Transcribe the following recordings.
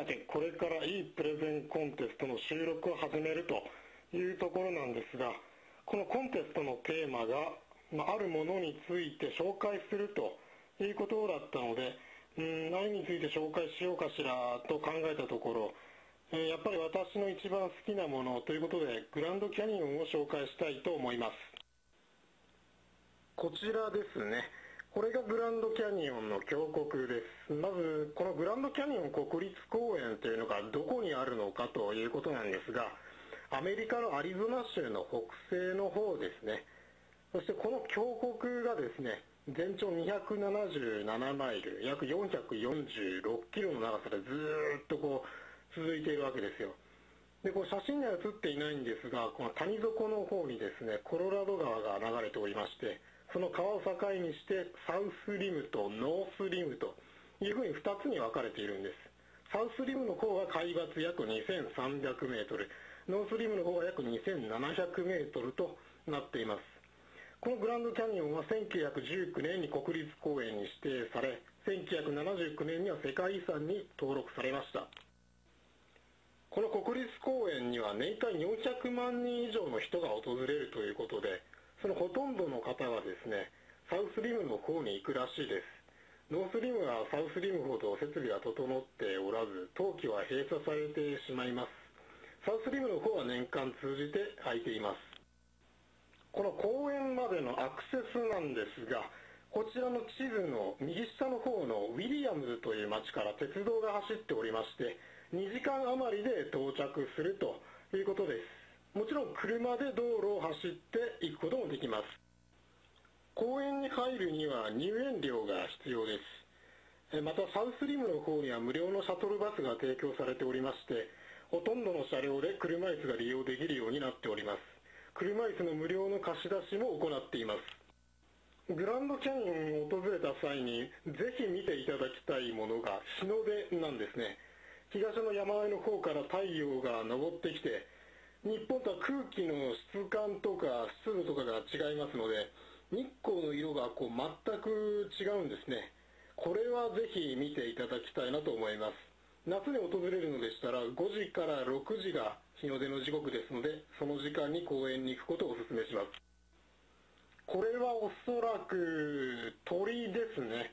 さてこれから E プレゼンコンテストの収録を始めるというところなんですが、このコンテストのテーマが、まあ、るものについて紹介するということだったので、うん何について紹介しようかしらと考えたところ、えーやっぱり私の一番好きなものということで、グランドキャニオンを紹介したいと思います。こちらですね。これがグランドキャニオンの峡谷です。まず、このグランドキャニオン国立公どこにあるのかということなんですが、アメリカのアリゾナ州の北西の方ですね。そしてこの峡谷がですね、全長277マイル、約446キロの長さでずっとこう続いているわけですよ。で、こう写真には写っていないんですが、この谷底の方にですね、コロラド川が流れておりまして、その川を境にして、サウスリムとノースリムというふうに2つに分かれているんです。サウスリムの方は海抜約2300メートル、ノースリムの方は約2700メートルとなっています。このグランドキャニオンは1919年に国立公園に指定され、1979年には世界遺産に登録されました。この国立公園には年間400万人以上の人が訪れるということで、そのほとんどの方はですね、サウスリムの方に行くらしいです。ノースリムはサウスリムほど設備が整っておらず、冬季は閉鎖されてしまいます。サウスリムの方は年間通じて空いています。この公園までのアクセスなんですが、こちらの地図の右下の方のウィリアムズという町から鉄道が走っておりまして、2時間余りで到着するということです。もちろん車で道路を走っていくこともできます。公園に入るには入園料が必要です。えまたサウスリムの方には無料のシャトルバスが提供されておりまして、ほとんどの車両で車椅子が利用できるようになっております。車椅子の無料の貸し出しも行っています。グランドキャニオンを訪れた際にぜひ見ていただきたいものが日の出なんですね。東の山あいの方から太陽が昇ってきて、日本とは空気の質感とか湿度とかが違いますので、日光の色がこう全く違うんですね。これはぜひ見ていただきたいなと思います。夏に訪れるのでしたら5時から6時が日の出の時刻ですので、その時間に公園に行くことをお勧めします。これはおそらく鳥ですね。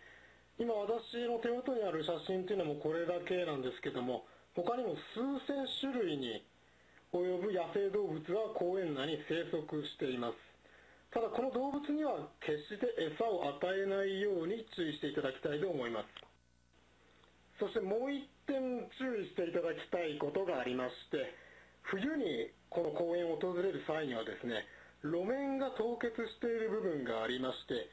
今私の手元にある写真っていうのもこれだけなんですけども、他にも数千種類に及ぶ野生動物は公園内に生息しています。ただこの動物には決して餌を与えないように注意していただきたいと思います。そしてもう一点注意していただきたいことがありまして、冬にこの公園を訪れる際にはですね、路面が凍結している部分がありまして、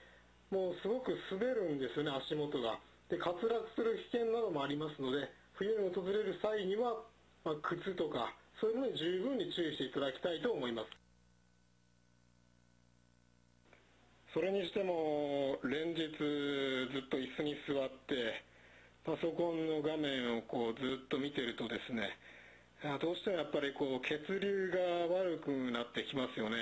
もうすごく滑るんですよね、足元が。で、滑落する危険などもありますので、冬に訪れる際には、まあ、靴とか、そういうものに十分に注意していただきたいと思います。それにしても、連日ずっと椅子に座って、パソコンの画面をこうずっと見てるとですね、どうしてもやっぱりこう血流が悪くなってきますよね。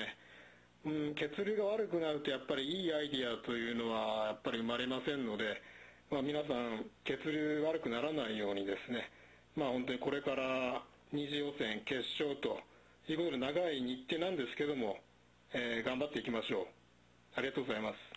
うん、血流が悪くなるとやっぱりいいアイディアというのはやっぱり生まれませんので、まあ、皆さん血流悪くならないようにですね、まあ本当にこれから二次予選決勝ということで長い日程なんですけども、えー頑張っていきましょう。ありがとうございます。